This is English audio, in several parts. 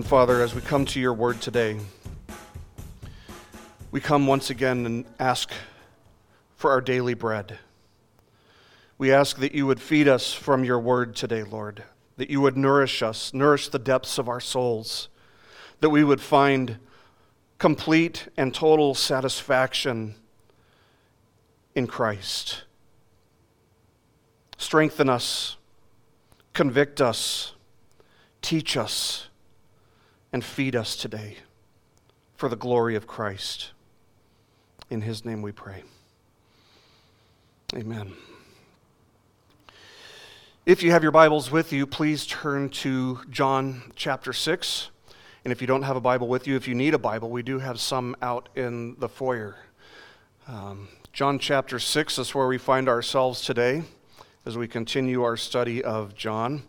And Father, as we come to your word today, we come once again and ask for our daily bread. We ask that you would feed us from your word today, Lord, that you would nourish us, nourish the depths of our souls, that we would find complete and total satisfaction in Christ. Strengthen us, convict us, teach us, and feed us today for the glory of Christ. In his name we pray. Amen. If you have your Bibles with you, please turn to John chapter 6. And if you don't have a Bible with you, if you need a Bible, we do have some out in the foyer. Um, John chapter 6 is where we find ourselves today as we continue our study of John.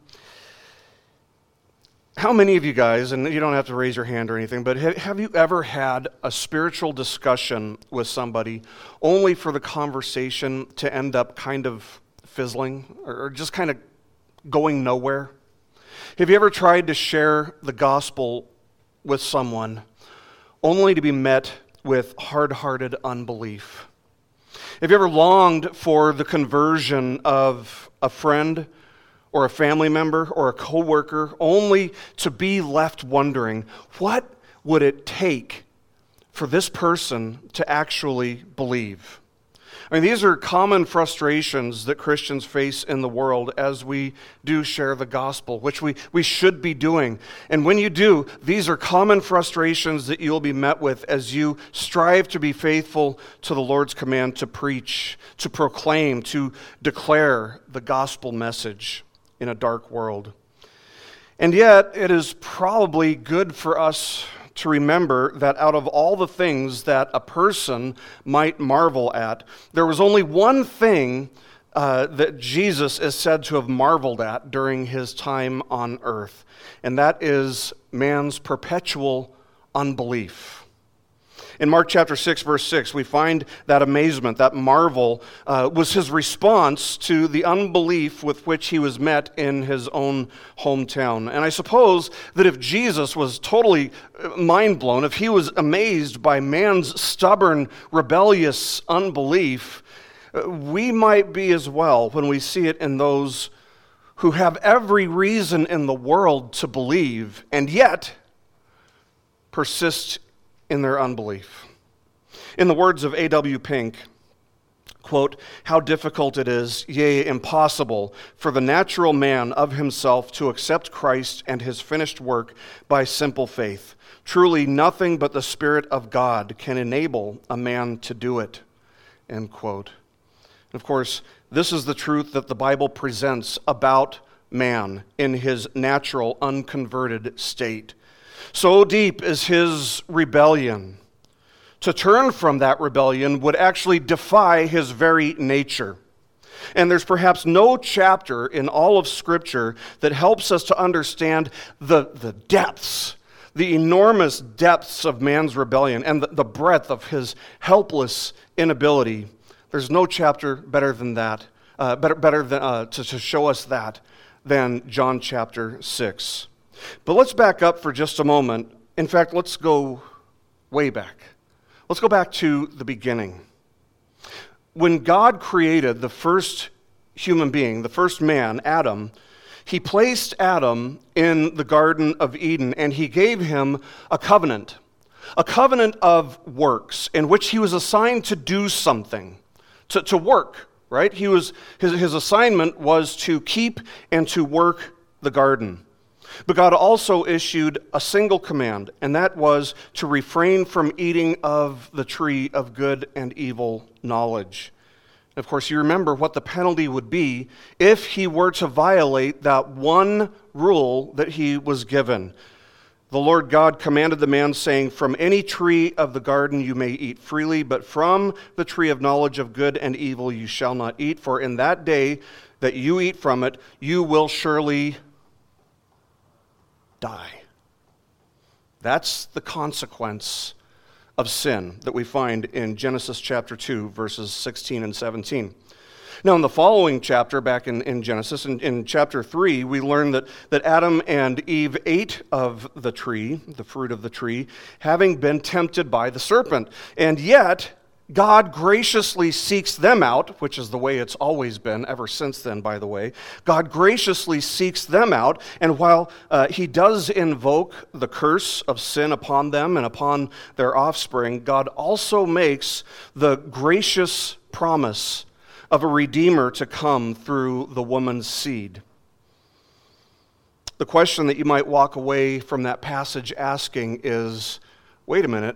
How many of you guys, and you don't have to raise your hand or anything, but have you ever had a spiritual discussion with somebody only for the conversation to end up kind of fizzling or just kind of going nowhere? Have you ever tried to share the gospel with someone only to be met with hard hearted unbelief? Have you ever longed for the conversion of a friend or a family member or a coworker only to be left wondering, what would it take for this person to actually believe? I mean, these are common frustrations that Christians face in the world as we do share the gospel, which we, we should be doing. And when you do, these are common frustrations that you'll be met with as you strive to be faithful to the Lord's command to preach, to proclaim, to declare the gospel message in a dark world. And yet, it is probably good for us to remember that out of all the things that a person might marvel at, there was only one thing uh, that Jesus is said to have marveled at during his time on earth, and that is man's perpetual unbelief. In Mark chapter 6, verse 6, we find that amazement, that marvel, uh, was his response to the unbelief with which he was met in his own hometown. And I suppose that if Jesus was totally uh, mind blown, if he was amazed by man's stubborn, rebellious unbelief, uh, we might be as well when we see it in those who have every reason in the world to believe and yet persist in their unbelief. In the words of A.W. Pink, quote, How difficult it is, yea, impossible, for the natural man of himself to accept Christ and his finished work by simple faith. Truly, nothing but the Spirit of God can enable a man to do it. End quote. And of course, this is the truth that the Bible presents about man in his natural, unconverted state. So deep is his rebellion. To turn from that rebellion would actually defy his very nature. And there's perhaps no chapter in all of Scripture that helps us to understand the, the depths, the enormous depths of man's rebellion and the, the breadth of his helpless inability. There's no chapter better than that, uh, better, better than, uh, to, to show us that than John chapter 6. But let's back up for just a moment. In fact, let's go way back. Let's go back to the beginning. When God created the first human being, the first man, Adam, he placed Adam in the Garden of Eden and he gave him a covenant, a covenant of works in which he was assigned to do something, to, to work, right? He was, his, his assignment was to keep and to work the garden. But God also issued a single command, and that was to refrain from eating of the tree of good and evil knowledge. Of course, you remember what the penalty would be if he were to violate that one rule that he was given. The Lord God commanded the man, saying, From any tree of the garden you may eat freely, but from the tree of knowledge of good and evil you shall not eat, for in that day that you eat from it, you will surely die. That's the consequence of sin that we find in Genesis chapter 2, verses 16 and 17. Now, in the following chapter, back in, in Genesis, in, in chapter 3, we learn that, that Adam and Eve ate of the tree, the fruit of the tree, having been tempted by the serpent. And yet, God graciously seeks them out, which is the way it's always been ever since then, by the way. God graciously seeks them out, and while uh, He does invoke the curse of sin upon them and upon their offspring, God also makes the gracious promise of a Redeemer to come through the woman's seed. The question that you might walk away from that passage asking is wait a minute,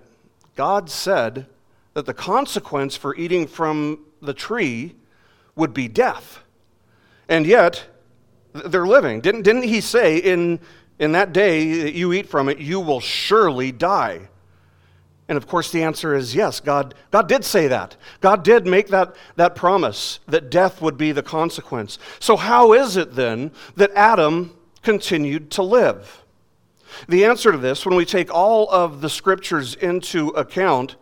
God said that the consequence for eating from the tree would be death. And yet, they're living. Didn't, didn't he say, in, in that day that you eat from it, you will surely die? And of course, the answer is yes, God, God did say that. God did make that, that promise that death would be the consequence. So, how is it then that Adam continued to live? The answer to this, when we take all of the scriptures into account,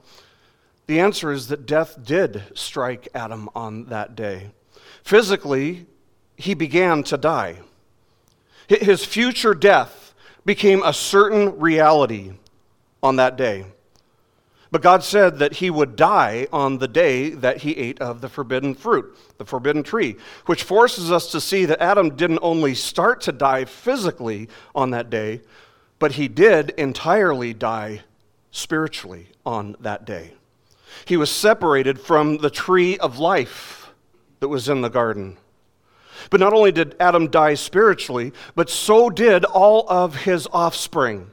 the answer is that death did strike Adam on that day. Physically, he began to die. His future death became a certain reality on that day. But God said that he would die on the day that he ate of the forbidden fruit, the forbidden tree, which forces us to see that Adam didn't only start to die physically on that day, but he did entirely die spiritually on that day. He was separated from the tree of life that was in the garden. But not only did Adam die spiritually, but so did all of his offspring.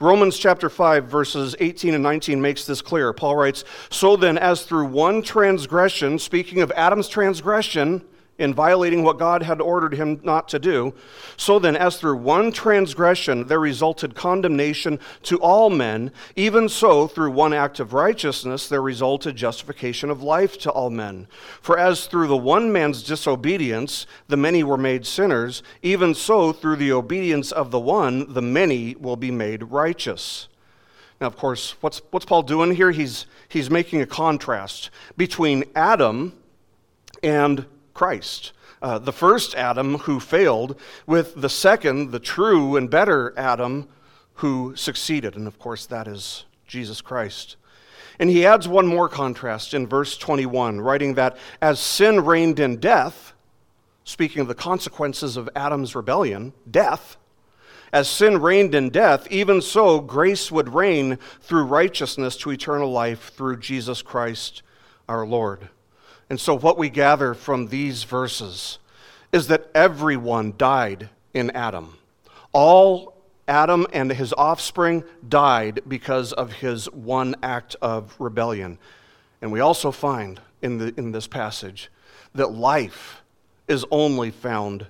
Romans chapter 5, verses 18 and 19 makes this clear. Paul writes, So then, as through one transgression, speaking of Adam's transgression, in violating what God had ordered him not to do. So then, as through one transgression there resulted condemnation to all men, even so, through one act of righteousness there resulted justification of life to all men. For as through the one man's disobedience the many were made sinners, even so, through the obedience of the one, the many will be made righteous. Now, of course, what's, what's Paul doing here? He's, he's making a contrast between Adam and Christ. Uh, the first Adam who failed, with the second, the true and better Adam who succeeded. And of course, that is Jesus Christ. And he adds one more contrast in verse 21, writing that as sin reigned in death, speaking of the consequences of Adam's rebellion, death, as sin reigned in death, even so grace would reign through righteousness to eternal life through Jesus Christ our Lord. And so, what we gather from these verses is that everyone died in Adam. All Adam and his offspring died because of his one act of rebellion. And we also find in, the, in this passage that life is only found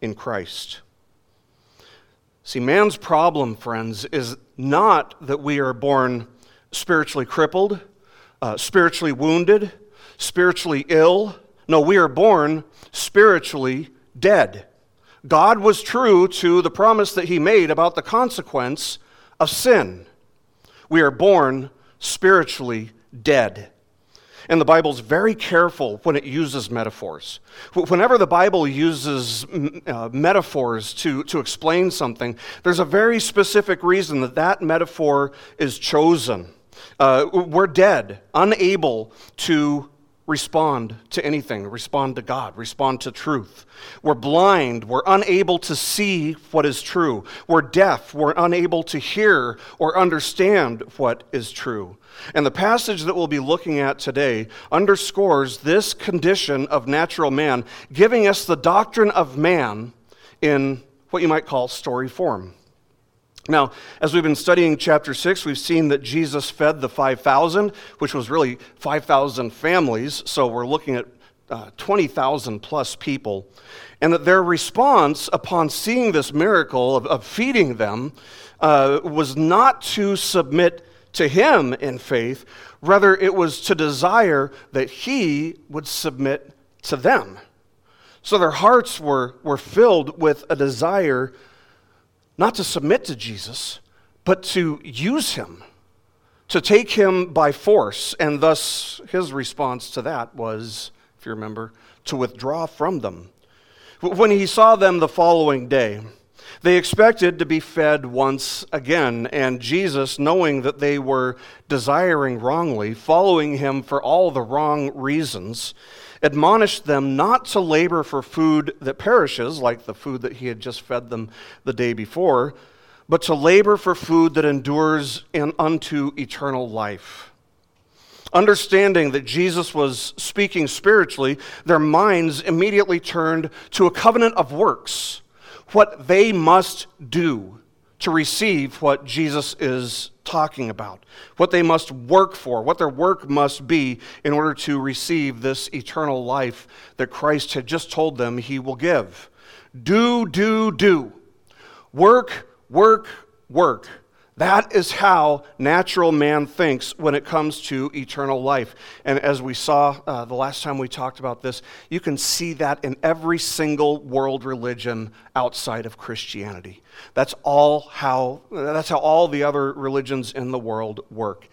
in Christ. See, man's problem, friends, is not that we are born spiritually crippled, uh, spiritually wounded, spiritually ill. No, we are born spiritually dead. God was true to the promise that he made about the consequence of sin. We are born spiritually dead. And the Bible's very careful when it uses metaphors. Whenever the Bible uses uh, metaphors to, to explain something, there's a very specific reason that that metaphor is chosen. Uh, we're dead, unable to respond to anything, respond to God, respond to truth. We're blind, we're unable to see what is true. We're deaf, we're unable to hear or understand what is true. And the passage that we'll be looking at today underscores this condition of natural man, giving us the doctrine of man in what you might call story form. Now, as we've been studying chapter 6, we've seen that Jesus fed the 5,000, which was really 5,000 families, so we're looking at uh, 20,000 plus people. And that their response upon seeing this miracle of, of feeding them uh, was not to submit to Him in faith, rather, it was to desire that He would submit to them. So their hearts were, were filled with a desire not to submit to Jesus, but to use him, to take him by force. And thus, his response to that was if you remember, to withdraw from them. When he saw them the following day, they expected to be fed once again, and Jesus, knowing that they were desiring wrongly, following him for all the wrong reasons, admonished them not to labor for food that perishes, like the food that he had just fed them the day before, but to labor for food that endures unto eternal life. Understanding that Jesus was speaking spiritually, their minds immediately turned to a covenant of works, what they must do to receive what Jesus is talking about, what they must work for, what their work must be in order to receive this eternal life that Christ had just told them he will give. Do, do, do. Work, work, work. That is how natural man thinks when it comes to eternal life. And as we saw uh, the last time we talked about this, you can see that in every single world religion outside of Christianity. That's all how, that's how all the other religions in the world work.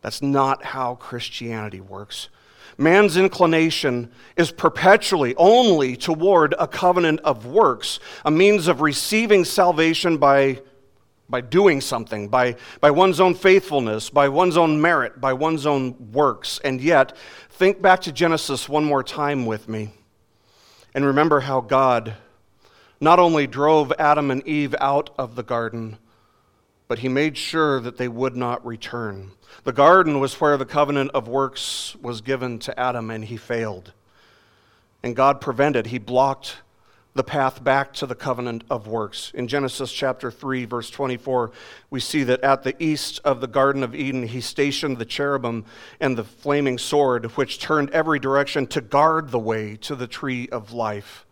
That's not how Christianity works. Man's inclination is perpetually only toward a covenant of works, a means of receiving salvation by by doing something, by, by one's own faithfulness, by one's own merit, by one's own works. And yet, think back to Genesis one more time with me and remember how God not only drove Adam and Eve out of the garden, but he made sure that they would not return. The garden was where the covenant of works was given to Adam, and he failed. And God prevented, he blocked the path back to the covenant of works. In Genesis chapter 3, verse 24, we see that at the east of the Garden of Eden, he stationed the cherubim and the flaming sword, which turned every direction to guard the way to the tree of life.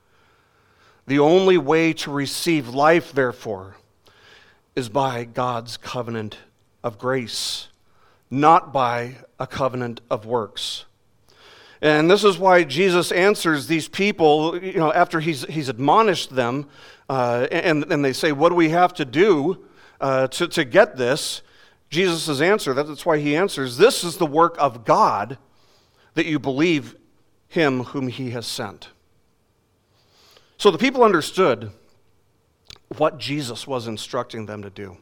The only way to receive life, therefore, is by God's covenant of grace, not by a covenant of works. And this is why Jesus answers these people, you know, after he's, he's admonished them, uh, and, and they say, What do we have to do uh, to, to get this? Jesus' answer, that's why he answers, This is the work of God that you believe him whom he has sent. So the people understood what Jesus was instructing them to do.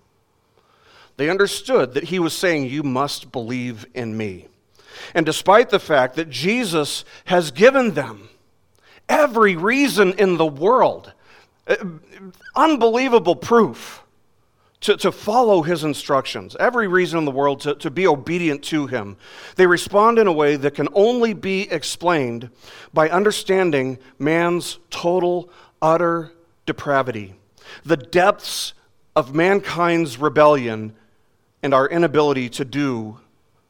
They understood that he was saying, You must believe in me. And despite the fact that Jesus has given them every reason in the world, uh, unbelievable proof to, to follow his instructions, every reason in the world to, to be obedient to him, they respond in a way that can only be explained by understanding man's total, utter depravity, the depths of mankind's rebellion, and our inability to do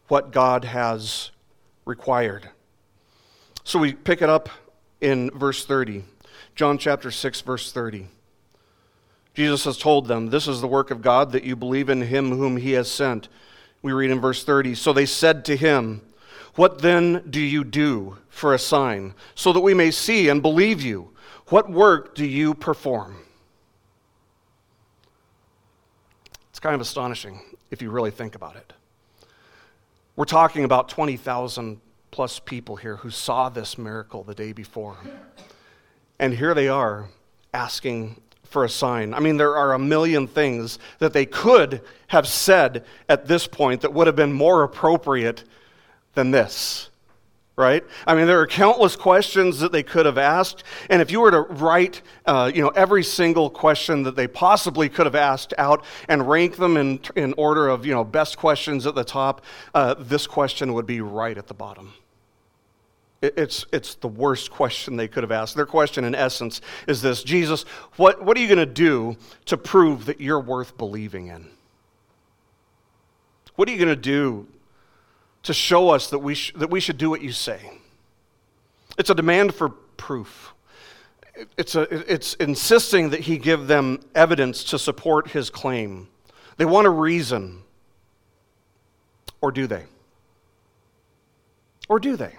what God has required. So we pick it up in verse 30. John chapter 6, verse 30. Jesus has told them, This is the work of God, that you believe in him whom he has sent. We read in verse 30 So they said to him, What then do you do for a sign, so that we may see and believe you? What work do you perform? It's kind of astonishing if you really think about it. We're talking about 20,000 plus people here who saw this miracle the day before. And here they are asking for a sign. I mean, there are a million things that they could have said at this point that would have been more appropriate than this right? I mean, there are countless questions that they could have asked, and if you were to write, uh, you know, every single question that they possibly could have asked out and rank them in, in order of, you know, best questions at the top, uh, this question would be right at the bottom. it's, it's the worst question they could have asked. Their question, in essence, is this Jesus, what, what are you going to do to prove that you're worth believing in? What are you going to do to show us that we, sh- that we should do what you say. It's a demand for proof. It's, a, it's insisting that he give them evidence to support his claim. They want a reason. Or do they? Or do they?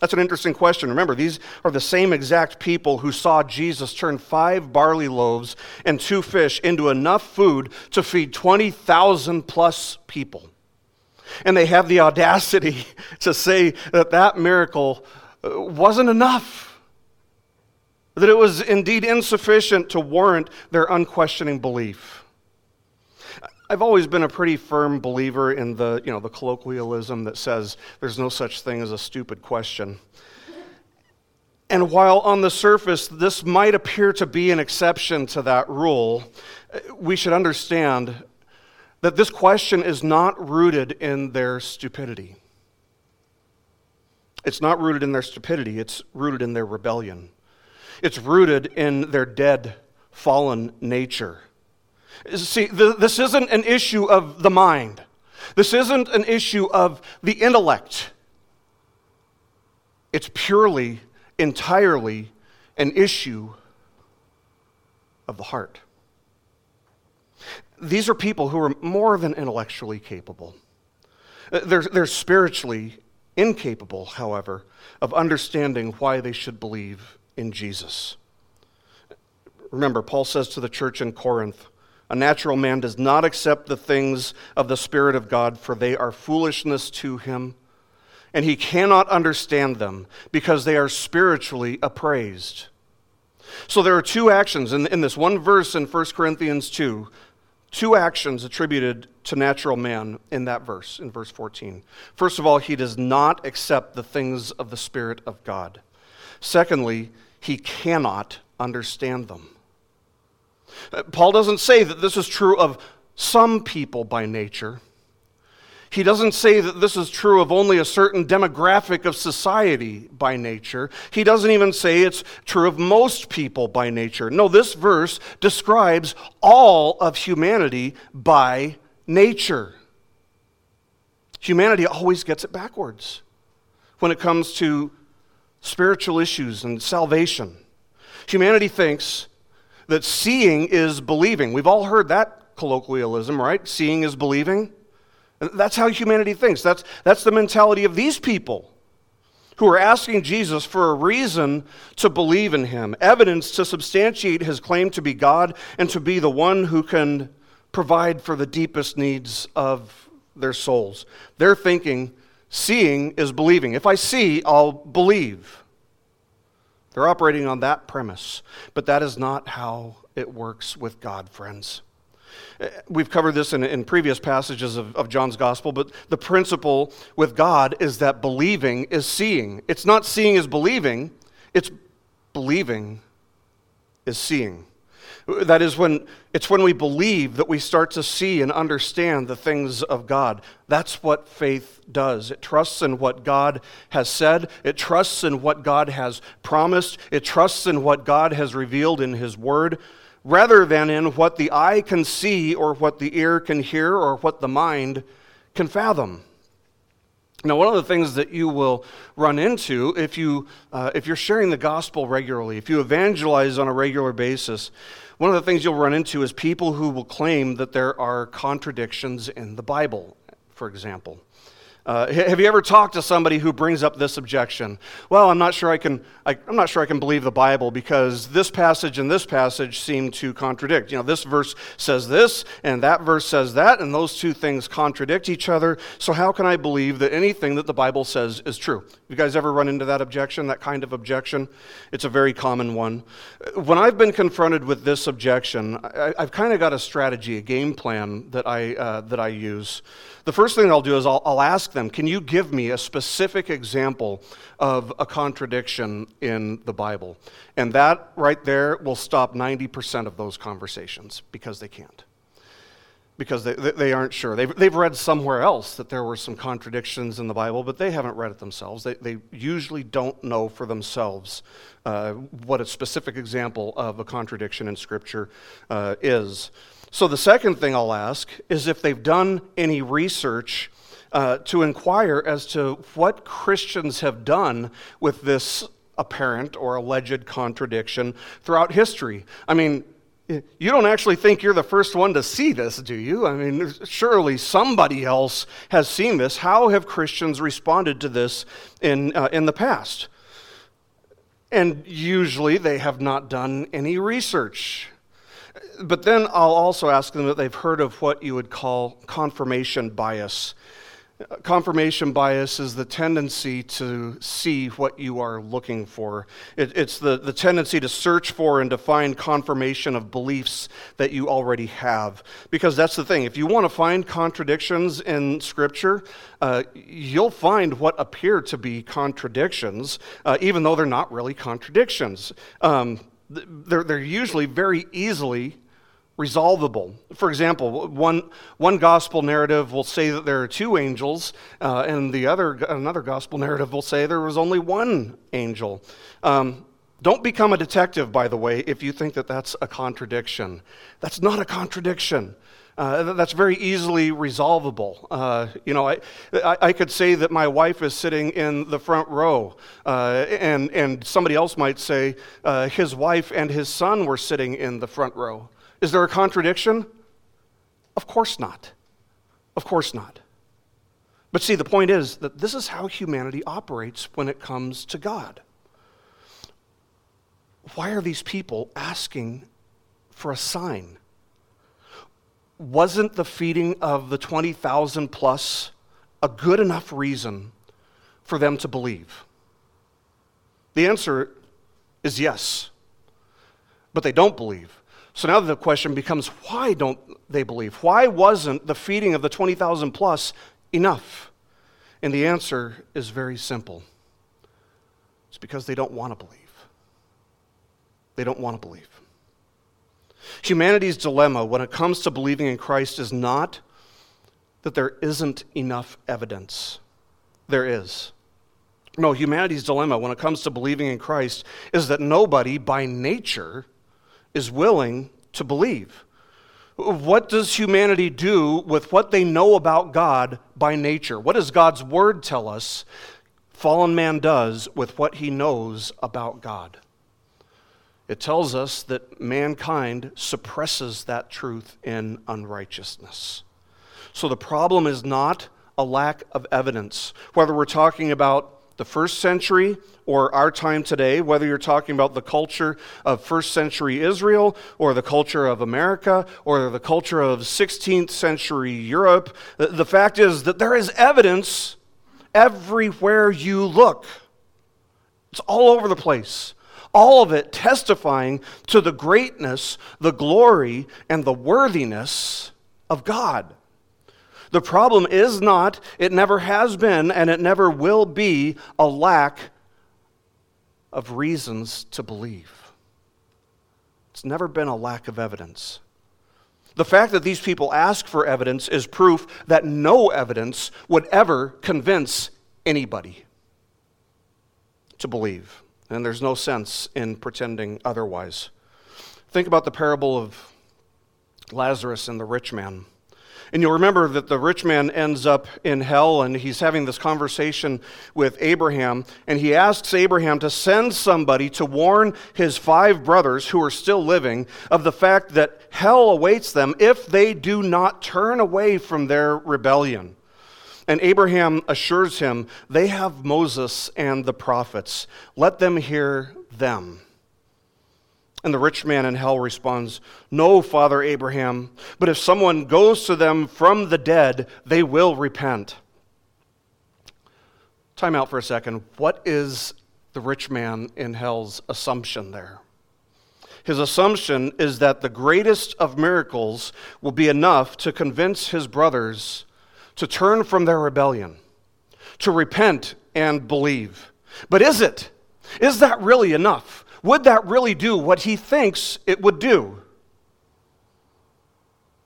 That's an interesting question. Remember, these are the same exact people who saw Jesus turn five barley loaves and two fish into enough food to feed 20,000 plus people. And they have the audacity to say that that miracle uh, wasn't enough, that it was indeed insufficient to warrant their unquestioning belief. I've always been a pretty firm believer in the, you know, the colloquialism that says there's no such thing as a stupid question. And while on the surface this might appear to be an exception to that rule, we should understand that this question is not rooted in their stupidity. It's not rooted in their stupidity, it's rooted in their rebellion. It's rooted in their dead, fallen nature. See, this isn't an issue of the mind. This isn't an issue of the intellect. It's purely, entirely an issue of the heart. These are people who are more than intellectually capable. Uh, they're, they're spiritually incapable, however, of understanding why they should believe in Jesus. Remember, Paul says to the church in Corinth, a natural man does not accept the things of the Spirit of God, for they are foolishness to him, and he cannot understand them because they are spiritually appraised. So there are two actions in, in this one verse in 1 Corinthians 2, two actions attributed to natural man in that verse, in verse 14. First of all, he does not accept the things of the Spirit of God. Secondly, he cannot understand them. Uh, Paul doesn't say that this is true of some people by nature. He doesn't say that this is true of only a certain demographic of society by nature. He doesn't even say it's true of most people by nature. No, this verse describes all of humanity by nature. Humanity always gets it backwards when it comes to spiritual issues and salvation. Humanity thinks that seeing is believing. We've all heard that colloquialism, right? Seeing is believing. That's how humanity thinks. That's, that's the mentality of these people who are asking Jesus for a reason to believe in him, evidence to substantiate his claim to be God and to be the one who can provide for the deepest needs of their souls. They're thinking, seeing is believing. If I see, I'll believe. They're operating on that premise, but that is not how it works with God, friends. We've covered this in, in previous passages of, of John's gospel, but the principle with God is that believing is seeing. It's not seeing is believing, it's believing is seeing. That is when it's when we believe that we start to see and understand the things of God. That's what faith does. It trusts in what God has said, it trusts in what God has promised, it trusts in what God has revealed in His Word, rather than in what the eye can see or what the ear can hear or what the mind can fathom. Now, one of the things that you will run into if, you, uh, if you're sharing the gospel regularly, if you evangelize on a regular basis, one of the things you'll run into is people who will claim that there are contradictions in the Bible, for example. Uh, have you ever talked to somebody who brings up this objection? Well, I'm not sure I can. I, am not sure I can believe the Bible because this passage and this passage seem to contradict. You know, this verse says this, and that verse says that, and those two things contradict each other. So how can I believe that anything that the Bible says is true? You guys ever run into that objection? That kind of objection? It's a very common one. When I've been confronted with this objection, I, have kind of got a strategy, a game plan that I uh, that I use. The first thing I'll do is I'll, I'll ask them, can you give me a specific example of a contradiction in the Bible? And that right there will stop 90% of those conversations because they can't. Because they, they aren't sure. They've, they've read somewhere else that there were some contradictions in the Bible, but they haven't read it themselves. They, they usually don't know for themselves uh, what a specific example of a contradiction in Scripture uh, is. So, the second thing I'll ask is if they've done any research uh, to inquire as to what Christians have done with this apparent or alleged contradiction throughout history. I mean, you don't actually think you're the first one to see this, do you? I mean, surely somebody else has seen this. How have Christians responded to this in, uh, in the past? And usually they have not done any research. But then I'll also ask them that they've heard of what you would call confirmation bias. Confirmation bias is the tendency to see what you are looking for. It, it's the, the tendency to search for and to find confirmation of beliefs that you already have. Because that's the thing. If you want to find contradictions in Scripture, uh, you'll find what appear to be contradictions, uh, even though they're not really contradictions. Um, they're, they're usually very easily resolvable. For example, one, one gospel narrative will say that there are two angels, uh, and the other, another gospel narrative will say there was only one angel. Um, don't become a detective, by the way, if you think that that's a contradiction. That's not a contradiction. Uh, that's very easily resolvable. Uh, you know, I, I, I, could say that my wife is sitting in the front row, uh, and, and somebody else might say uh, his wife and his son were sitting in the front row. Is there a contradiction? Of course not. Of course not. But see, the point is that this is how humanity operates when it comes to God. Why are these people asking for a sign? Wasn't the feeding of the 20,000 plus a good enough reason for them to believe? The answer is yes. But they don't believe. So now the question becomes why don't they believe? Why wasn't the feeding of the 20,000 plus enough? And the answer is very simple it's because they don't want to believe. They don't want to believe. Humanity's dilemma when it comes to believing in Christ is not that there isn't enough evidence. There is. No, humanity's dilemma when it comes to believing in Christ is that nobody by nature is willing to believe. What does humanity do with what they know about God by nature? What does God's word tell us fallen man does with what he knows about God? It tells us that mankind suppresses that truth in unrighteousness. So the problem is not a lack of evidence. Whether we're talking about the first century or our time today, whether you're talking about the culture of first century Israel or the culture of America or the culture of 16th century Europe, the fact is that there is evidence everywhere you look. It's all over the place. All of it testifying to the greatness, the glory, and the worthiness of God. The problem is not, it never has been, and it never will be a lack of reasons to believe. It's never been a lack of evidence. The fact that these people ask for evidence is proof that no evidence would ever convince anybody to believe. And there's no sense in pretending otherwise. Think about the parable of Lazarus and the rich man. And you'll remember that the rich man ends up in hell and he's having this conversation with Abraham. And he asks Abraham to send somebody to warn his five brothers who are still living of the fact that hell awaits them if they do not turn away from their rebellion. And Abraham assures him, They have Moses and the prophets. Let them hear them. And the rich man in hell responds, No, Father Abraham, but if someone goes to them from the dead, they will repent. Time out for a second. What is the rich man in hell's assumption there? His assumption is that the greatest of miracles will be enough to convince his brothers to turn from their rebellion, to repent and believe. But is it? Is that really enough? Would that really do what he thinks it would do?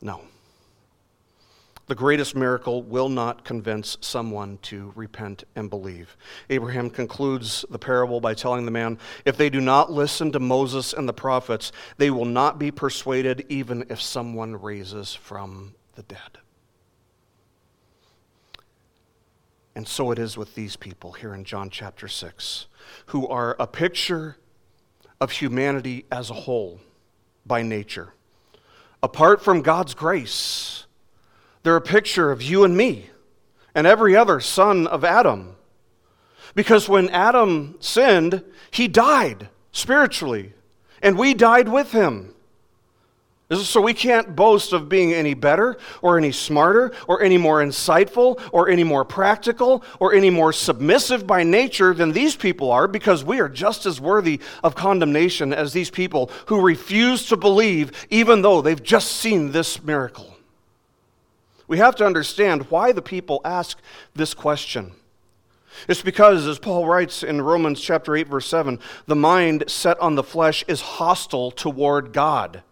No. The greatest miracle will not convince someone to repent and believe. Abraham concludes the parable by telling the man if they do not listen to Moses and the prophets, they will not be persuaded even if someone raises from the dead. And so it is with these people here in John chapter 6, who are a picture of humanity as a whole by nature. Apart from God's grace, they're a picture of you and me and every other son of Adam. Because when Adam sinned, he died spiritually, and we died with him. So we can't boast of being any better or any smarter or any more insightful or any more practical or any more submissive by nature than these people are because we are just as worthy of condemnation as these people who refuse to believe even though they've just seen this miracle. We have to understand why the people ask this question. It's because, as Paul writes in Romans chapter 8, verse 7, the mind set on the flesh is hostile toward God.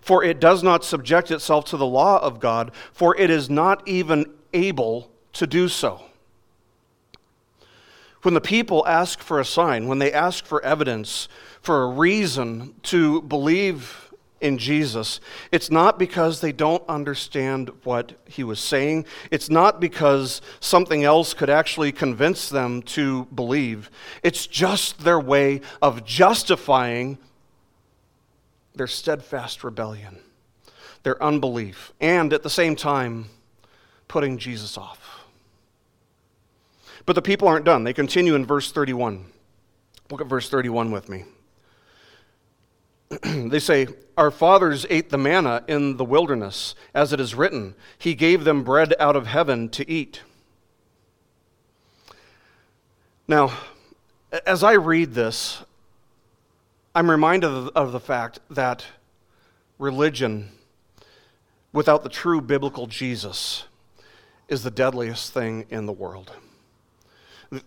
For it does not subject itself to the law of God, for it is not even able to do so. When the people ask for a sign, when they ask for evidence, for a reason to believe in Jesus, it's not because they don't understand what he was saying. It's not because something else could actually convince them to believe. It's just their way of justifying their steadfast rebellion, their unbelief, and at the same time, putting Jesus off. But the people aren't done. They continue in verse 31. Look at verse 31 with me. they say, Our fathers ate the manna in the wilderness, as it is written, He gave them bread out of heaven to eat. Now, as I read this, I'm reminded of the fact that religion without the true biblical Jesus is the deadliest thing in the world.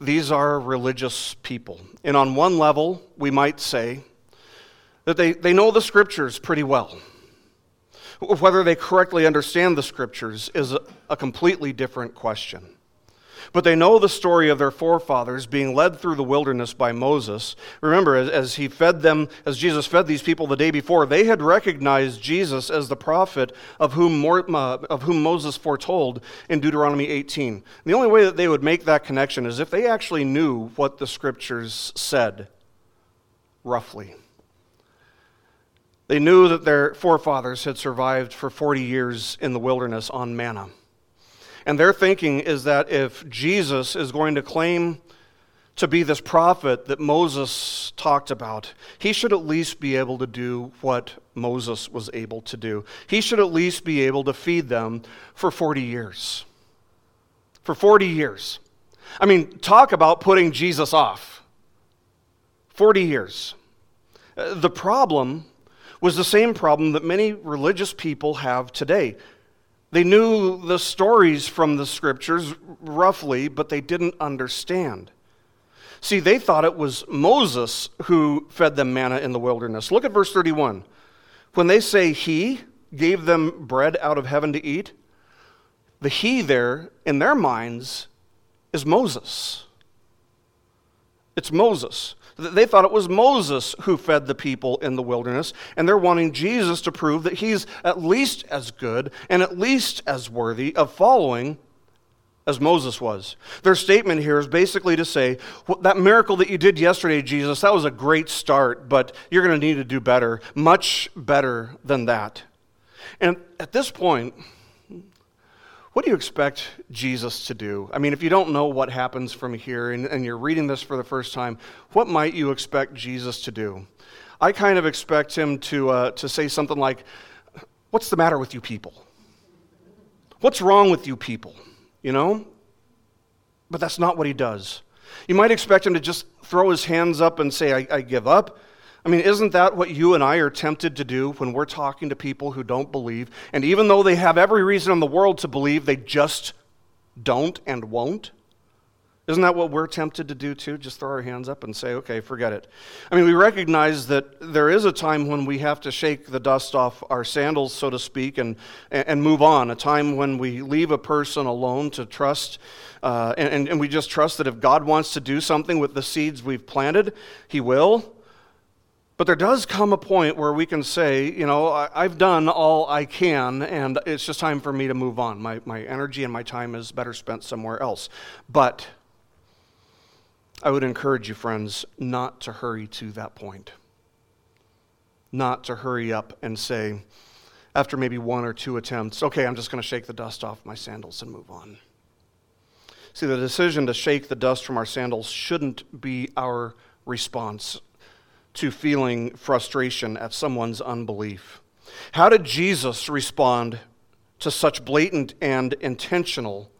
These are religious people. And on one level, we might say that they, they know the scriptures pretty well. Whether they correctly understand the scriptures is a, a completely different question. But they know the story of their forefathers being led through the wilderness by Moses. Remember, as, as, he fed them, as Jesus fed these people the day before, they had recognized Jesus as the prophet of whom, uh, of whom Moses foretold in Deuteronomy 18. The only way that they would make that connection is if they actually knew what the scriptures said, roughly. They knew that their forefathers had survived for 40 years in the wilderness on manna. And their thinking is that if Jesus is going to claim to be this prophet that Moses talked about, he should at least be able to do what Moses was able to do. He should at least be able to feed them for 40 years. For 40 years. I mean, talk about putting Jesus off. 40 years. Uh, the problem was the same problem that many religious people have today. They knew the stories from the scriptures roughly, but they didn't understand. See, they thought it was Moses who fed them manna in the wilderness. Look at verse 31. When they say he gave them bread out of heaven to eat, the he there, in their minds, is Moses. It's Moses. They thought it was Moses who fed the people in the wilderness, and they're wanting Jesus to prove that he's at least as good and at least as worthy of following as Moses was. Their statement here is basically to say, that miracle that you did yesterday, Jesus, that was a great start, but you're going to need to do better, much better than that. And at this point, what do you expect Jesus to do? I mean, if you don't know what happens from here and, and, you're reading this for the first time, what might you expect Jesus to do? I kind of expect him to, uh, to say something like, What's the matter with you people? What's wrong with you people? You know? But that's not what he does. You might expect him to just throw his hands up and say, I, I give up. I mean, isn't that what you and I are tempted to do when we're talking to people who don't believe? And even though they have every reason in the world to believe, they just don't and won't? Isn't that what we're tempted to do too? Just throw our hands up and say, okay, forget it. I mean, we recognize that there is a time when we have to shake the dust off our sandals, so to speak, and, and move on. A time when we leave a person alone to trust, uh, and, and we just trust that if God wants to do something with the seeds we've planted, He will. But there does come a point where we can say, you know, I've done all I can, and it's just time for me to move on. My, my energy and my time is better spent somewhere else. But I would encourage you, friends, not to hurry to that point. Not to hurry up and say, after maybe one or two attempts, okay, I'm just going to shake the dust off my sandals and move on. See, the decision to shake the dust from our sandals shouldn't be our response to feeling frustration at someone's unbelief. How did Jesus respond to such blatant and intentional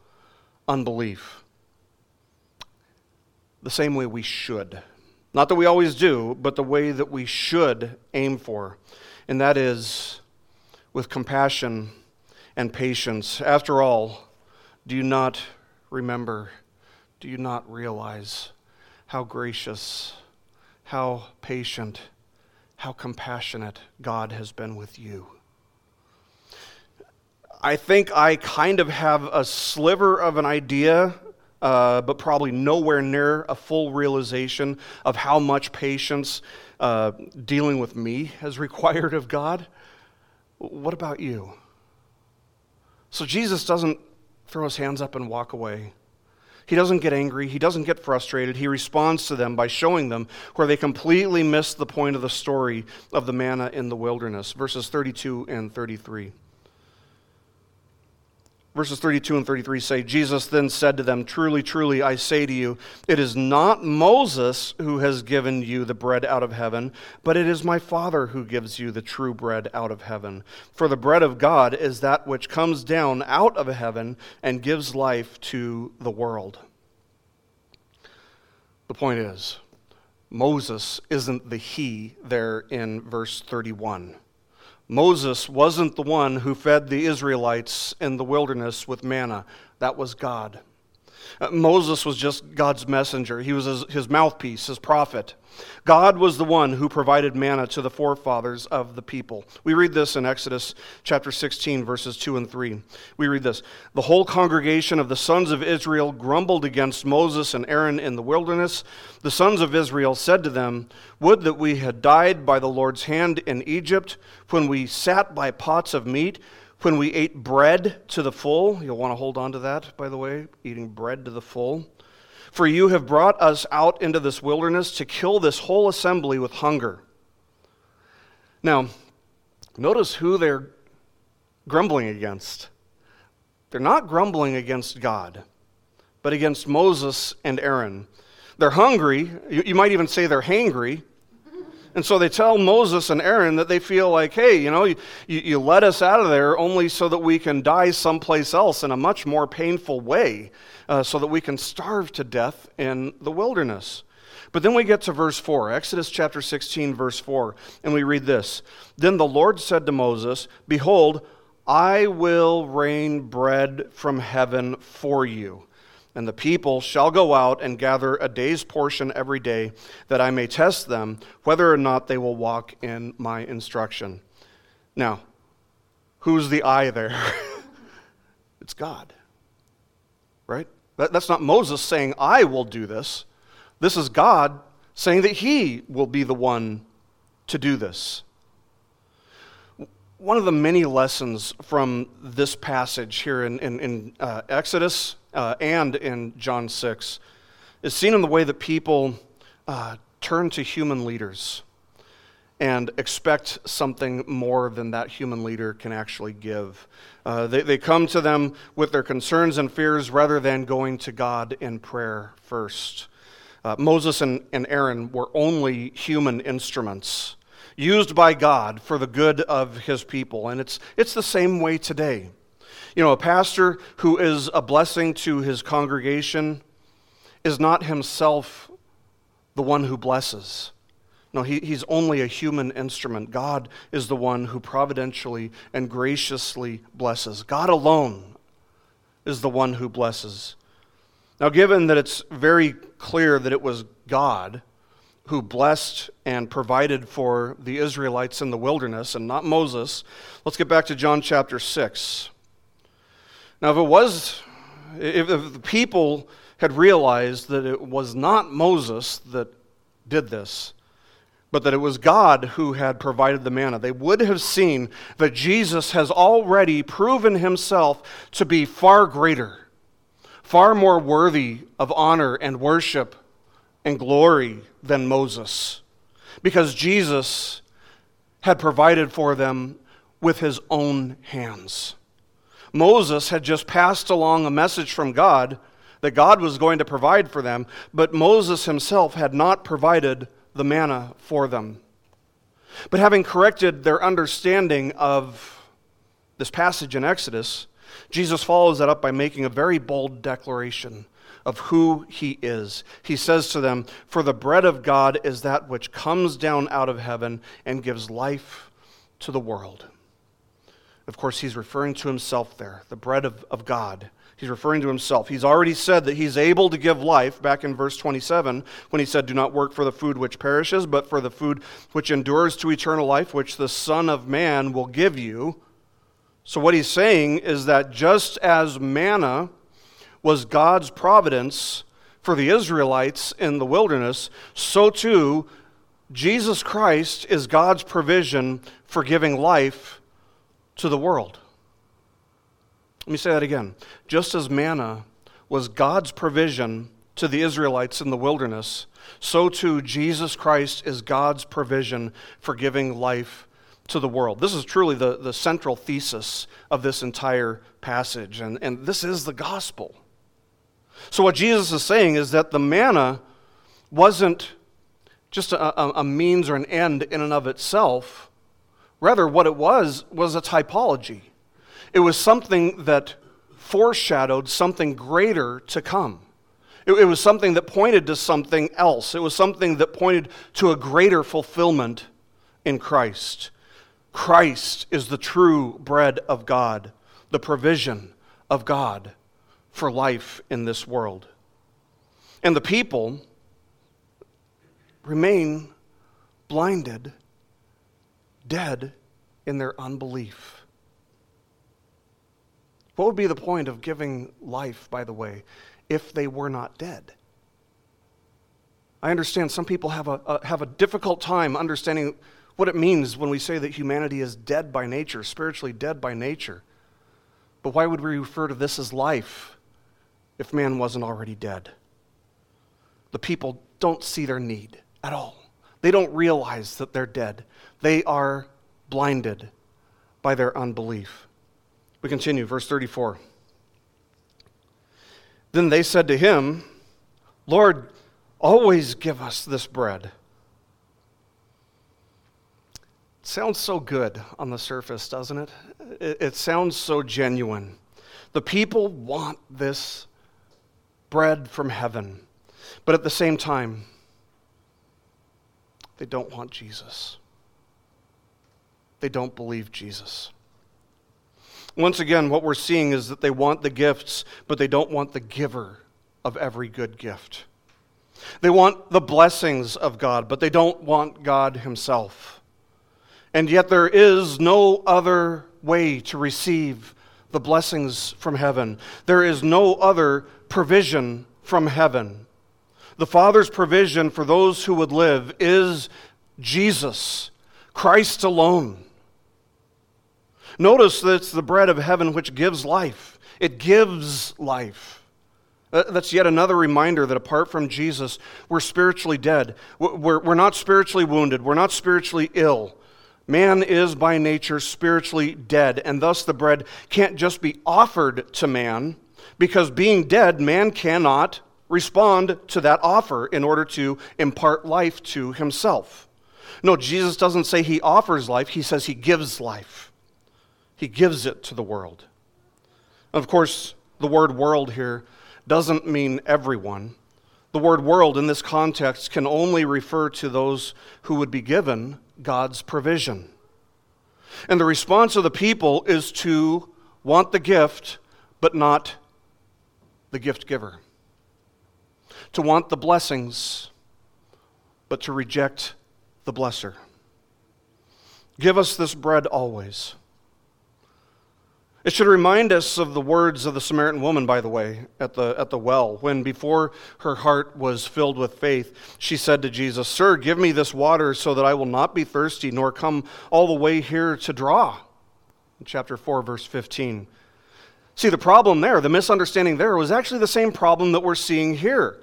unbelief? The same way we should. Not that we always do, but the way that we should aim for. And that is with compassion and patience. After all, do you not remember? Do you not realize how gracious, how patient, how compassionate God has been with you? I think I kind of have a sliver of an idea, uh, but probably nowhere near a full realization of how much patience uh, dealing with me has required of God. What about you? So Jesus doesn't throw his hands up and walk away. He doesn't get angry. He doesn't get frustrated. He responds to them by showing them where they completely missed the point of the story of the manna in the wilderness. Verses 32 and 33. Verses 32 and 33 say, Jesus then said to them, Truly, truly, I say to you, it is not Moses who has given you the bread out of heaven, but it is my Father who gives you the true bread out of heaven. For the bread of God is that which comes down out of heaven and gives life to the world. The point is, Moses isn't the he there in verse 31. Moses wasn't the one who fed the Israelites in the wilderness with manna, that was God. Uh, Moses was just God's messenger. He was his, his, mouthpiece, his prophet. God was the one who provided manna to the forefathers of the people. We read this in Exodus chapter 16, verses 2 and 3. We read this The whole congregation of the sons of Israel grumbled against Moses and Aaron in the wilderness. The sons of Israel said to them, Would that we had died by the Lord's hand in Egypt, when we sat by pots of meat when we ate bread to the full, you'll want to hold on to that, by the way, eating bread to the full. For you have brought us out into this wilderness to kill this whole assembly with hunger. Now, notice who they're grumbling against. They're not grumbling against God, but against Moses and Aaron. They're hungry. You, might even say they're hangry and so they tell Moses and Aaron that they feel like, hey, you know, you, you let us out of there only so that we can die someplace else in a much more painful way, uh, so that we can starve to death in the wilderness. But then we get to verse 4, Exodus chapter 16, verse 4, and we read this Then the Lord said to Moses, Behold, I will rain bread from heaven for you and the people shall go out and gather a day's portion every day, that I may test them whether or not they will walk in my instruction. Now, who's the I there? it's God. Right? That, that's not Moses saying, I will do this. This is God saying that he will be the one to do this. One of the many lessons from this passage here in, in, in uh, Exodus uh, and in John 6 is seen in the way that people uh, turn to human leaders and expect something more than that human leader can actually give. Uh, they, they come to them with their concerns and fears rather than going to God in prayer first. Uh, Moses and, and Aaron were only human instruments used by God for the good of his people, and it's, it's the same way today. You know, a pastor who is a blessing to his congregation is not himself the one who blesses. No, he, he's only a human instrument. God is the one who providentially and graciously blesses. God alone is the one who blesses. Now, given that it's very clear that it was God who blessed and provided for the Israelites in the wilderness and not Moses, let's get back to John chapter 6. Now, if it was, if, the people had realized that it was not Moses that did this, but that it was God who had provided the manna, they would have seen that Jesus has already proven himself to be far greater, far more worthy of honor and worship and glory than Moses, because Jesus had provided for them with his own hands. Moses had just passed along a message from God that God was going to provide for them, but Moses himself had not provided the manna for them. But having corrected their understanding of this passage in Exodus, Jesus follows that up by making a very bold declaration of who he is. He says to them, For the bread of God is that which comes down out of heaven and gives life to the world. Of course, he's referring to himself there, the bread of, of God. He's referring to himself. He's already said that he's able to give life back in verse 27 when he said, Do not work for the food which perishes, but for the food which endures to eternal life, which the Son of Man will give you. So, what he's saying is that just as manna was God's providence for the Israelites in the wilderness, so too Jesus Christ is God's provision for giving life to the world. Let me say that again. Just as manna was God's provision to the Israelites in the wilderness, so too Jesus Christ is God's provision for giving life to the world. This is truly the, the central thesis of this entire passage, and, and this is the gospel. So, what Jesus is saying is that the manna wasn't just a, a, means or an end in and of itself. Rather, what it was was a typology. It was something that foreshadowed something greater to come. It, it was something that pointed to something else. It was something that pointed to a greater fulfillment in Christ. Christ is the true bread of God, the provision of God for life in this world. And the people remain blinded, dead in their unbelief. What would be the point of giving life, by the way, if they were not dead? I understand some people have a, a, have a difficult time understanding what it means when we say that humanity is dead by nature, spiritually dead by nature. But why would we refer to this as life if man wasn't already dead? The people don't see their need at all. They don't realize that they're dead. They are blinded by their unbelief. We continue, verse 34. Then they said to him, Lord, always give us this bread. It sounds so good on the surface, doesn't it? it? Sounds so genuine. The people want this bread from heaven, but at the same time, they don't want Jesus. They don't believe Jesus. Once again, what we're seeing is that they want the gifts, but they don't want the giver of every good gift. They want the blessings of God, but they don't want God Himself. And yet, there is no other way to receive the blessings from heaven. There is no other provision from heaven. The Father's provision for those who would live is Jesus, Christ alone. Notice that it's the bread of heaven which gives life. It gives life. Uh, that's yet another reminder that apart from Jesus, we're spiritually dead. We're, we're not spiritually wounded. We're not spiritually ill. Man is by nature spiritually dead, and thus the bread can't just be offered to man, because being dead, man cannot respond to that offer in order to impart life to himself. No, Jesus doesn't say he offers life, he says he gives life. He gives it to the world. Of course, the word world here doesn't mean everyone. The word world in this context can only refer to those who would be given God's provision. And the response of the people is to want the gift, but not the gift giver. To want the blessings, but to reject the blesser. Give us this bread always. It should remind us of the words of the Samaritan woman, by the way, at the, at the well, when before her heart was filled with faith, she said to Jesus, Sir, give me this water so that I will not be thirsty, nor come all the way here to draw. In chapter 4, verse 15. See, the problem there, the misunderstanding there, was actually the same problem that we're seeing here.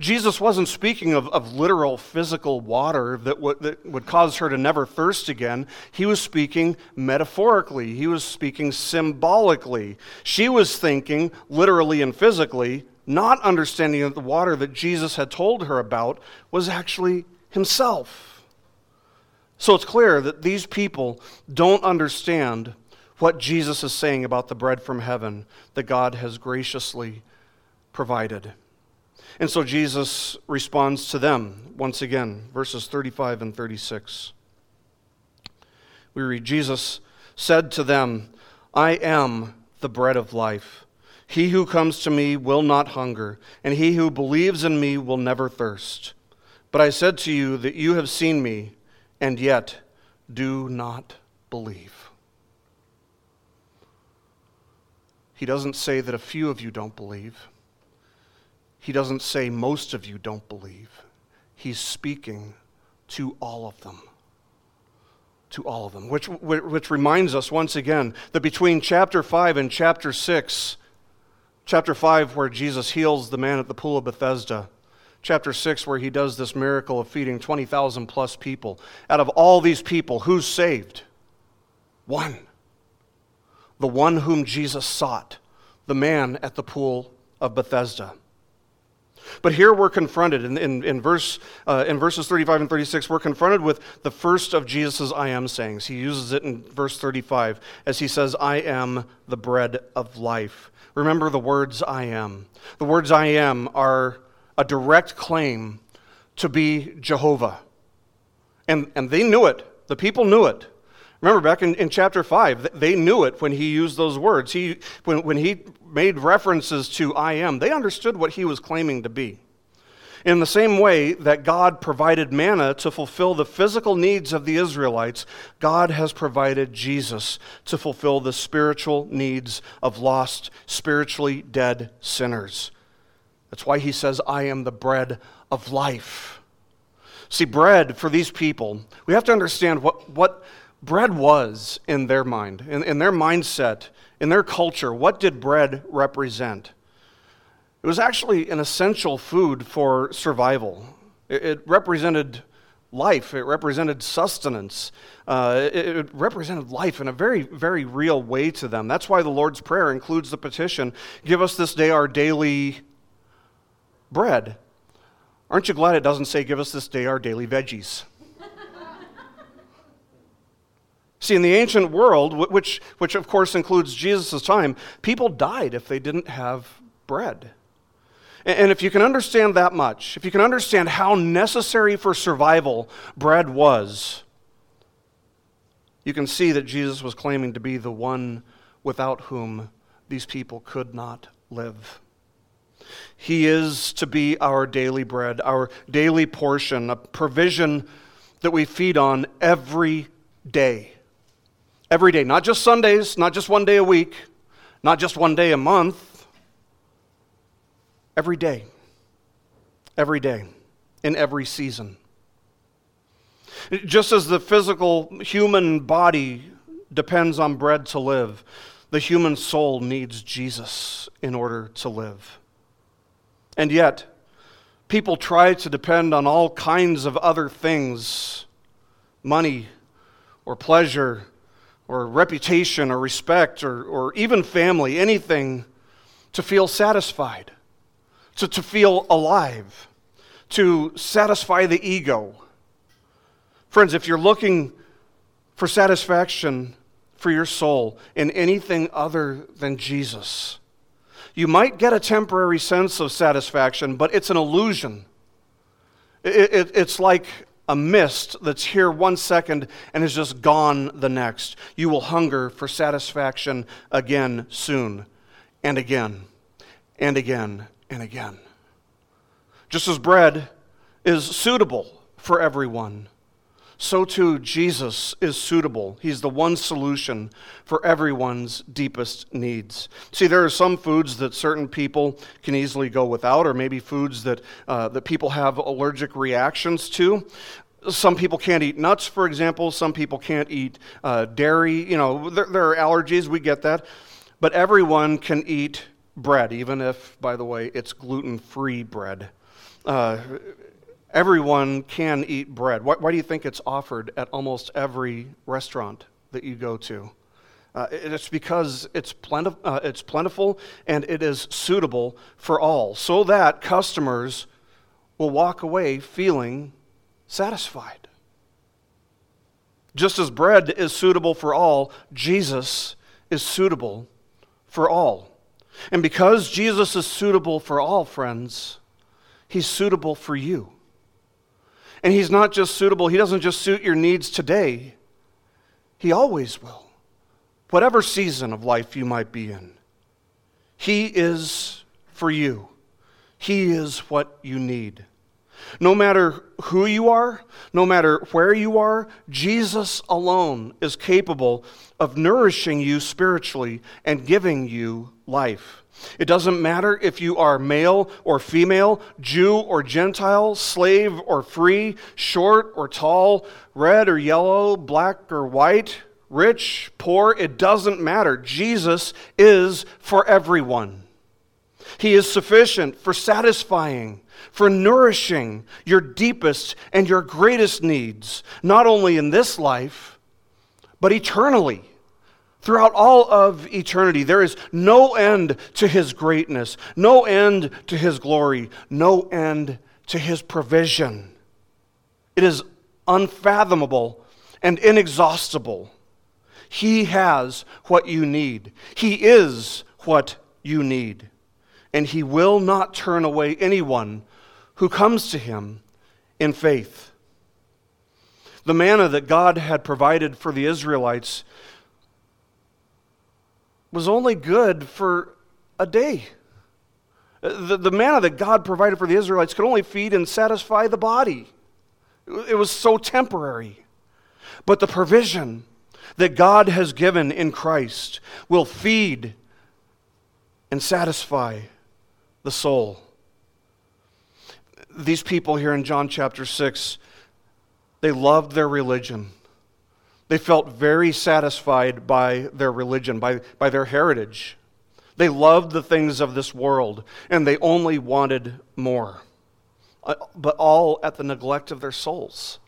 Jesus wasn't speaking of, of literal physical water that, w- that would cause her to never thirst again. He was speaking metaphorically, he was speaking symbolically. She was thinking literally and physically, not understanding that the water that Jesus had told her about was actually himself. So it's clear that these people don't understand what Jesus is saying about the bread from heaven that God has graciously provided. And so Jesus responds to them once again, verses 35 and 36. We read Jesus said to them, I am the bread of life. He who comes to me will not hunger, and he who believes in me will never thirst. But I said to you that you have seen me, and yet do not believe. He doesn't say that a few of you don't believe. He doesn't say most of you don't believe. He's speaking to all of them to all of them, which, which reminds us once again that between chapter 5 and chapter 6, chapter 5, where Jesus heals the man at the pool of Bethesda, chapter 6, where he does this miracle of feeding 20,000 plus people, out of all these people, who's saved? One. The one whom Jesus sought, the man at the pool of Bethesda. But here we're confronted, in, in, in, verse, uh, in verses 35 and 36, we're confronted with the first of Jesus' I am sayings. He uses it in verse 35 as he says, I am the bread of life. Remember the words I am. The words I am are a direct claim to be Jehovah. And, and they knew it, the people knew it. Remember back in, in chapter 5, they knew it when he used those words. He, when, when he made references to I am, they understood what he was claiming to be. In the same way that God provided manna to fulfill the physical needs of the Israelites, God has provided Jesus to fulfill the spiritual needs of lost, spiritually dead sinners. That's why he says, I am the bread of life. See, bread for these people, we have to understand what, what bread was in their mind, in, in their mindset, in their culture. What did bread represent? It was actually an essential food for survival. It, it represented life, it represented sustenance, uh, it, it, represented life in a very, very real way to them. That's why the Lord's Prayer includes the petition Give us this day our daily bread. Aren't you glad it doesn't say, Give us this day our daily veggies? See, in the ancient world, which, which of course includes Jesus' time, people died if they didn't have bread. And if you can understand that much, if you can understand how necessary for survival bread was, you can see that Jesus was claiming to be the one without whom these people could not live. He is to be our daily bread, our daily portion, a provision that we feed on every day every day, not just Sundays, not just one day a week, not just one day a month, every day, every day, in every season. Just as the physical human body depends on bread to live, the human soul needs Jesus in order to live. And yet, people try to depend on all kinds of other things money or pleasure or reputation or respect or, or even family, anything, to feel satisfied, to, to feel alive, to satisfy the ego. Friends, if you're looking for satisfaction for your soul in anything other than Jesus, you might get a temporary sense of satisfaction, but it's an illusion. It, it, it's like a mist that's here one second and is just gone the next. You will hunger for satisfaction again soon, and again, and again, and again. Just as bread is suitable for everyone, so too Jesus is suitable. He's the one solution for everyone's deepest needs. See, there are some foods that certain people can easily go without, or maybe foods that, uh, that people have allergic reactions to. Some people can't eat nuts, for example. Some people can't eat uh, dairy. You know, there, there are allergies, we get that. But everyone can eat bread, even if, by the way, it's gluten free bread. Uh, everyone can eat bread. Why, why, do you think it's offered at almost every restaurant that you go to? Uh, it's because it's, uh, it's plentiful and it is suitable for all, so that customers will walk away feeling satisfied. Just as bread is suitable for all, Jesus is suitable for all. And because Jesus is suitable for all, friends, he's suitable for you. And he's not just suitable, he doesn't just suit your needs today, he always will. Whatever season of life you might be in, he is for you. He is what you need. No matter who you are, no matter where you are, Jesus alone is capable of nourishing you spiritually and giving you life. It doesn't matter if you are male or female, Jew or Gentile, slave or free, short or tall, red or yellow, black or white, rich, poor, it doesn't matter. Jesus is for everyone. He is sufficient for satisfying, for nourishing your deepest and your greatest needs, not only in this life, but eternally. Throughout all of eternity, there is no end to his greatness, no end to his glory, no end to his provision. It is unfathomable and inexhaustible. He has what you need, He is what you need and he will not turn away anyone who comes to him in faith. The manna that God had provided for the Israelites was only good for a day. The, the manna that God provided for the Israelites could only feed and satisfy the body, it was so temporary. But the provision that God has given in Christ will feed and satisfy the soul. These people here in John chapter 6, they loved their religion. They felt very satisfied by their religion, by, by their heritage. They loved the things of this world, and they only wanted more, uh, but all at the neglect of their souls.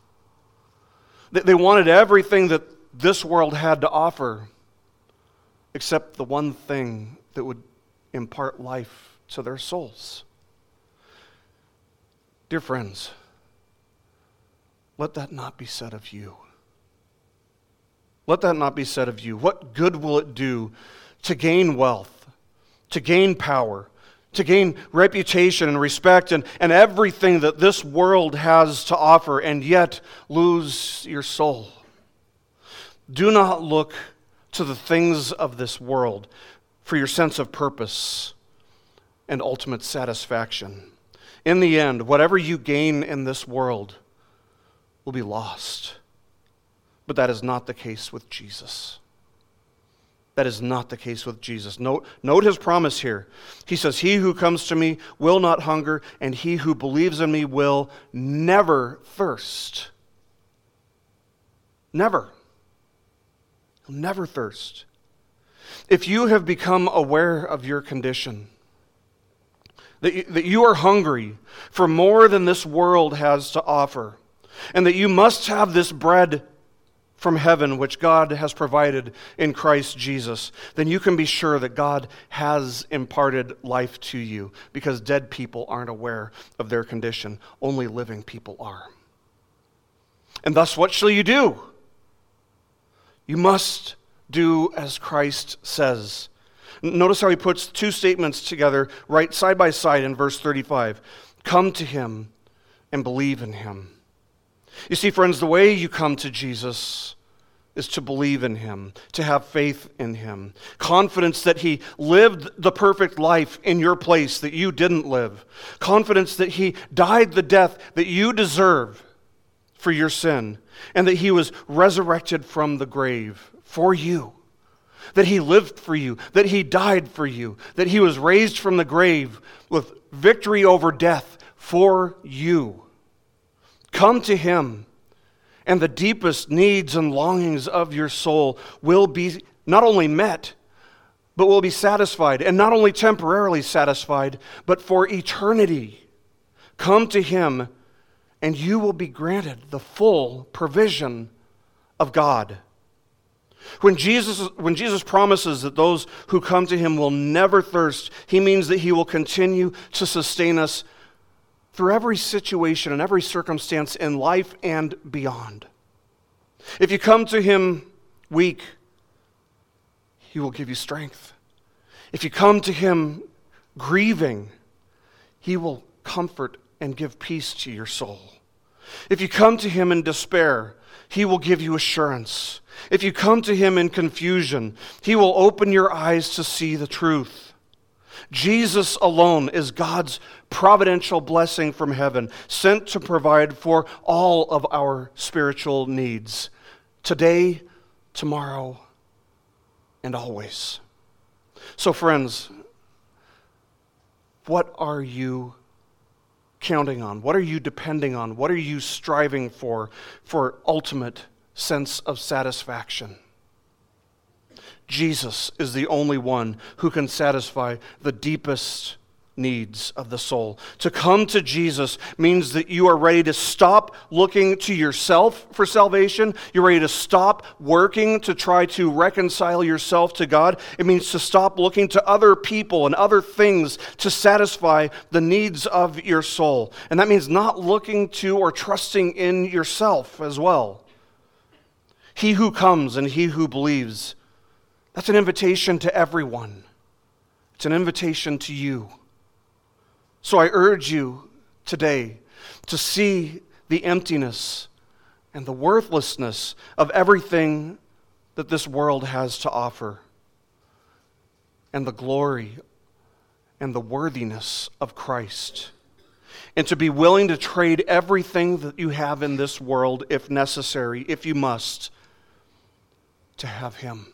They wanted everything that this world had to offer, except the one thing that would impart life to their souls. Dear friends, let that not be said of you. Let that not be said of you. What good will it do to gain wealth, to gain power, to gain reputation and respect and, and everything that this world has to offer, and yet lose your soul? Do not look to the things of this world for your sense of purpose and ultimate satisfaction. In the end, whatever you gain in this world will be lost. But that is not the case with Jesus. That is not the case with Jesus. Note, note his promise here. He says, He who comes to me will not hunger, and he who believes in me will never thirst. Never. He'll never thirst. If you have become aware of your condition, that you, that you are hungry for more than this world has to offer, and that you must have this bread from heaven, which God has provided in Christ Jesus, then you can be sure that God has imparted life to you because dead people aren't aware of their condition. Only living people are. And thus, what shall you do? You must do as Christ says. Notice how he puts two statements together right side by side in verse 35 Come to him and believe in him. You see, friends, the way you come to Jesus is to believe in him, to have faith in him, confidence that he lived the perfect life in your place that you didn't live, confidence that he died the death that you deserve for your sin, and that he was resurrected from the grave for you that he lived for you, that he died for you, that he was raised from the grave with victory over death for you. Come to him, and the deepest needs and longings of your soul will be not only met, but will be satisfied, and not only temporarily satisfied, but for eternity. Come to him, and you will be granted the full provision of God. When Jesus, when Jesus promises that those who come to him will never thirst, he means that he will continue to sustain us through every situation and every circumstance in life and beyond. If you come to Him weak, He will give you strength. If you come to Him grieving, He will comfort and give peace to your soul. If you come to Him in despair, He will give you assurance. If you come to Him in confusion, He will open your eyes to see the truth. Jesus alone is God's providential blessing from heaven, sent to provide for all of our spiritual needs, today, tomorrow, and always. So, friends, what are you counting on? What are you depending on? What are you striving for for ultimate sense of satisfaction? Jesus is the only one who can satisfy the deepest needs of the soul. To come to Jesus means that you are ready to stop looking to yourself for salvation. You're ready to stop working to try to reconcile yourself to God. It means to stop looking to other people and other things to satisfy the needs of your soul. And that means not looking to or trusting in yourself as well. He who comes and he who believes, that's an invitation to everyone. It's an invitation to you. So I urge you today to see the emptiness and the worthlessness of everything that this world has to offer, and the glory and the worthiness of Christ. And to be willing to trade everything that you have in this world, if necessary, if you must, to have Him,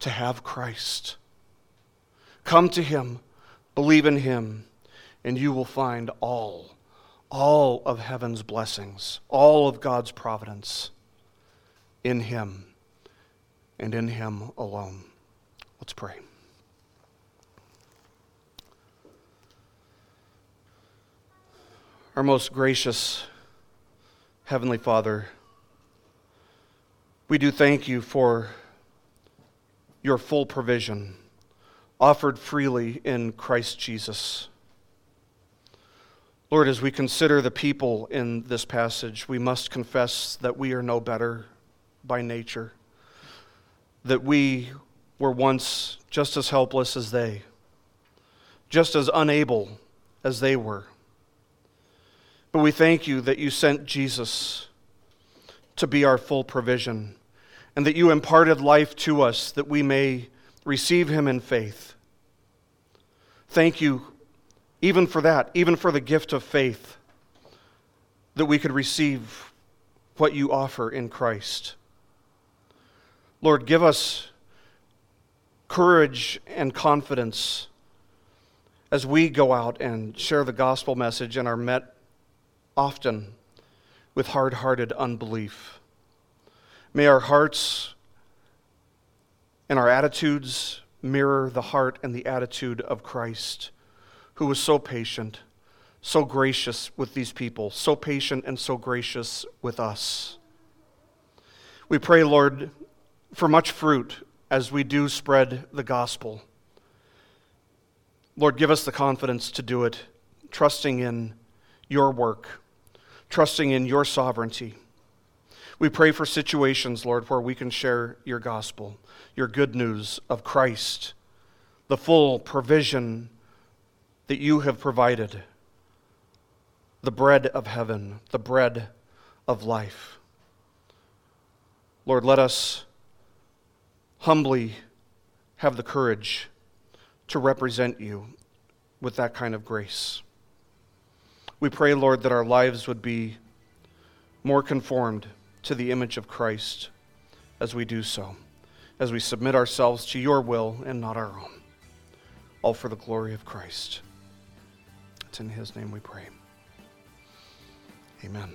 to have Christ. Come to Him Believe in him, and you will find all, all of heaven's blessings, all of God's providence in him and in him alone. Let's pray. Our most gracious Heavenly Father, we do thank you for your full provision offered freely in Christ Jesus. Lord, as we consider the people in this passage, we must confess that we are no better by nature, that we were once just as helpless as they, just as unable as they were. But we thank you that you sent Jesus to be our full provision, and that you imparted life to us that we may receive him in faith. Thank you, even for that, even for the gift of faith, that we could receive what you offer in Christ. Lord, give us courage and confidence as we go out and share the gospel message and are met often with hard hearted unbelief. May our hearts and our attitudes mirror the heart and the attitude of Christ, who was so patient, so gracious with these people, so patient and so gracious with us. We pray, Lord, for much fruit as we do spread the gospel. Lord, give us the confidence to do it, trusting in your work, trusting in your sovereignty. We pray for situations, Lord, where we can share your gospel, your good news of Christ, the full provision that you have provided, the bread of heaven, the bread of life. Lord, let us humbly have the courage to represent you with that kind of grace. We pray, Lord, that our lives would be more conformed to the image of Christ as we do so, as we submit ourselves to your will and not our own, all for the glory of Christ. It's in his name we pray. Amen.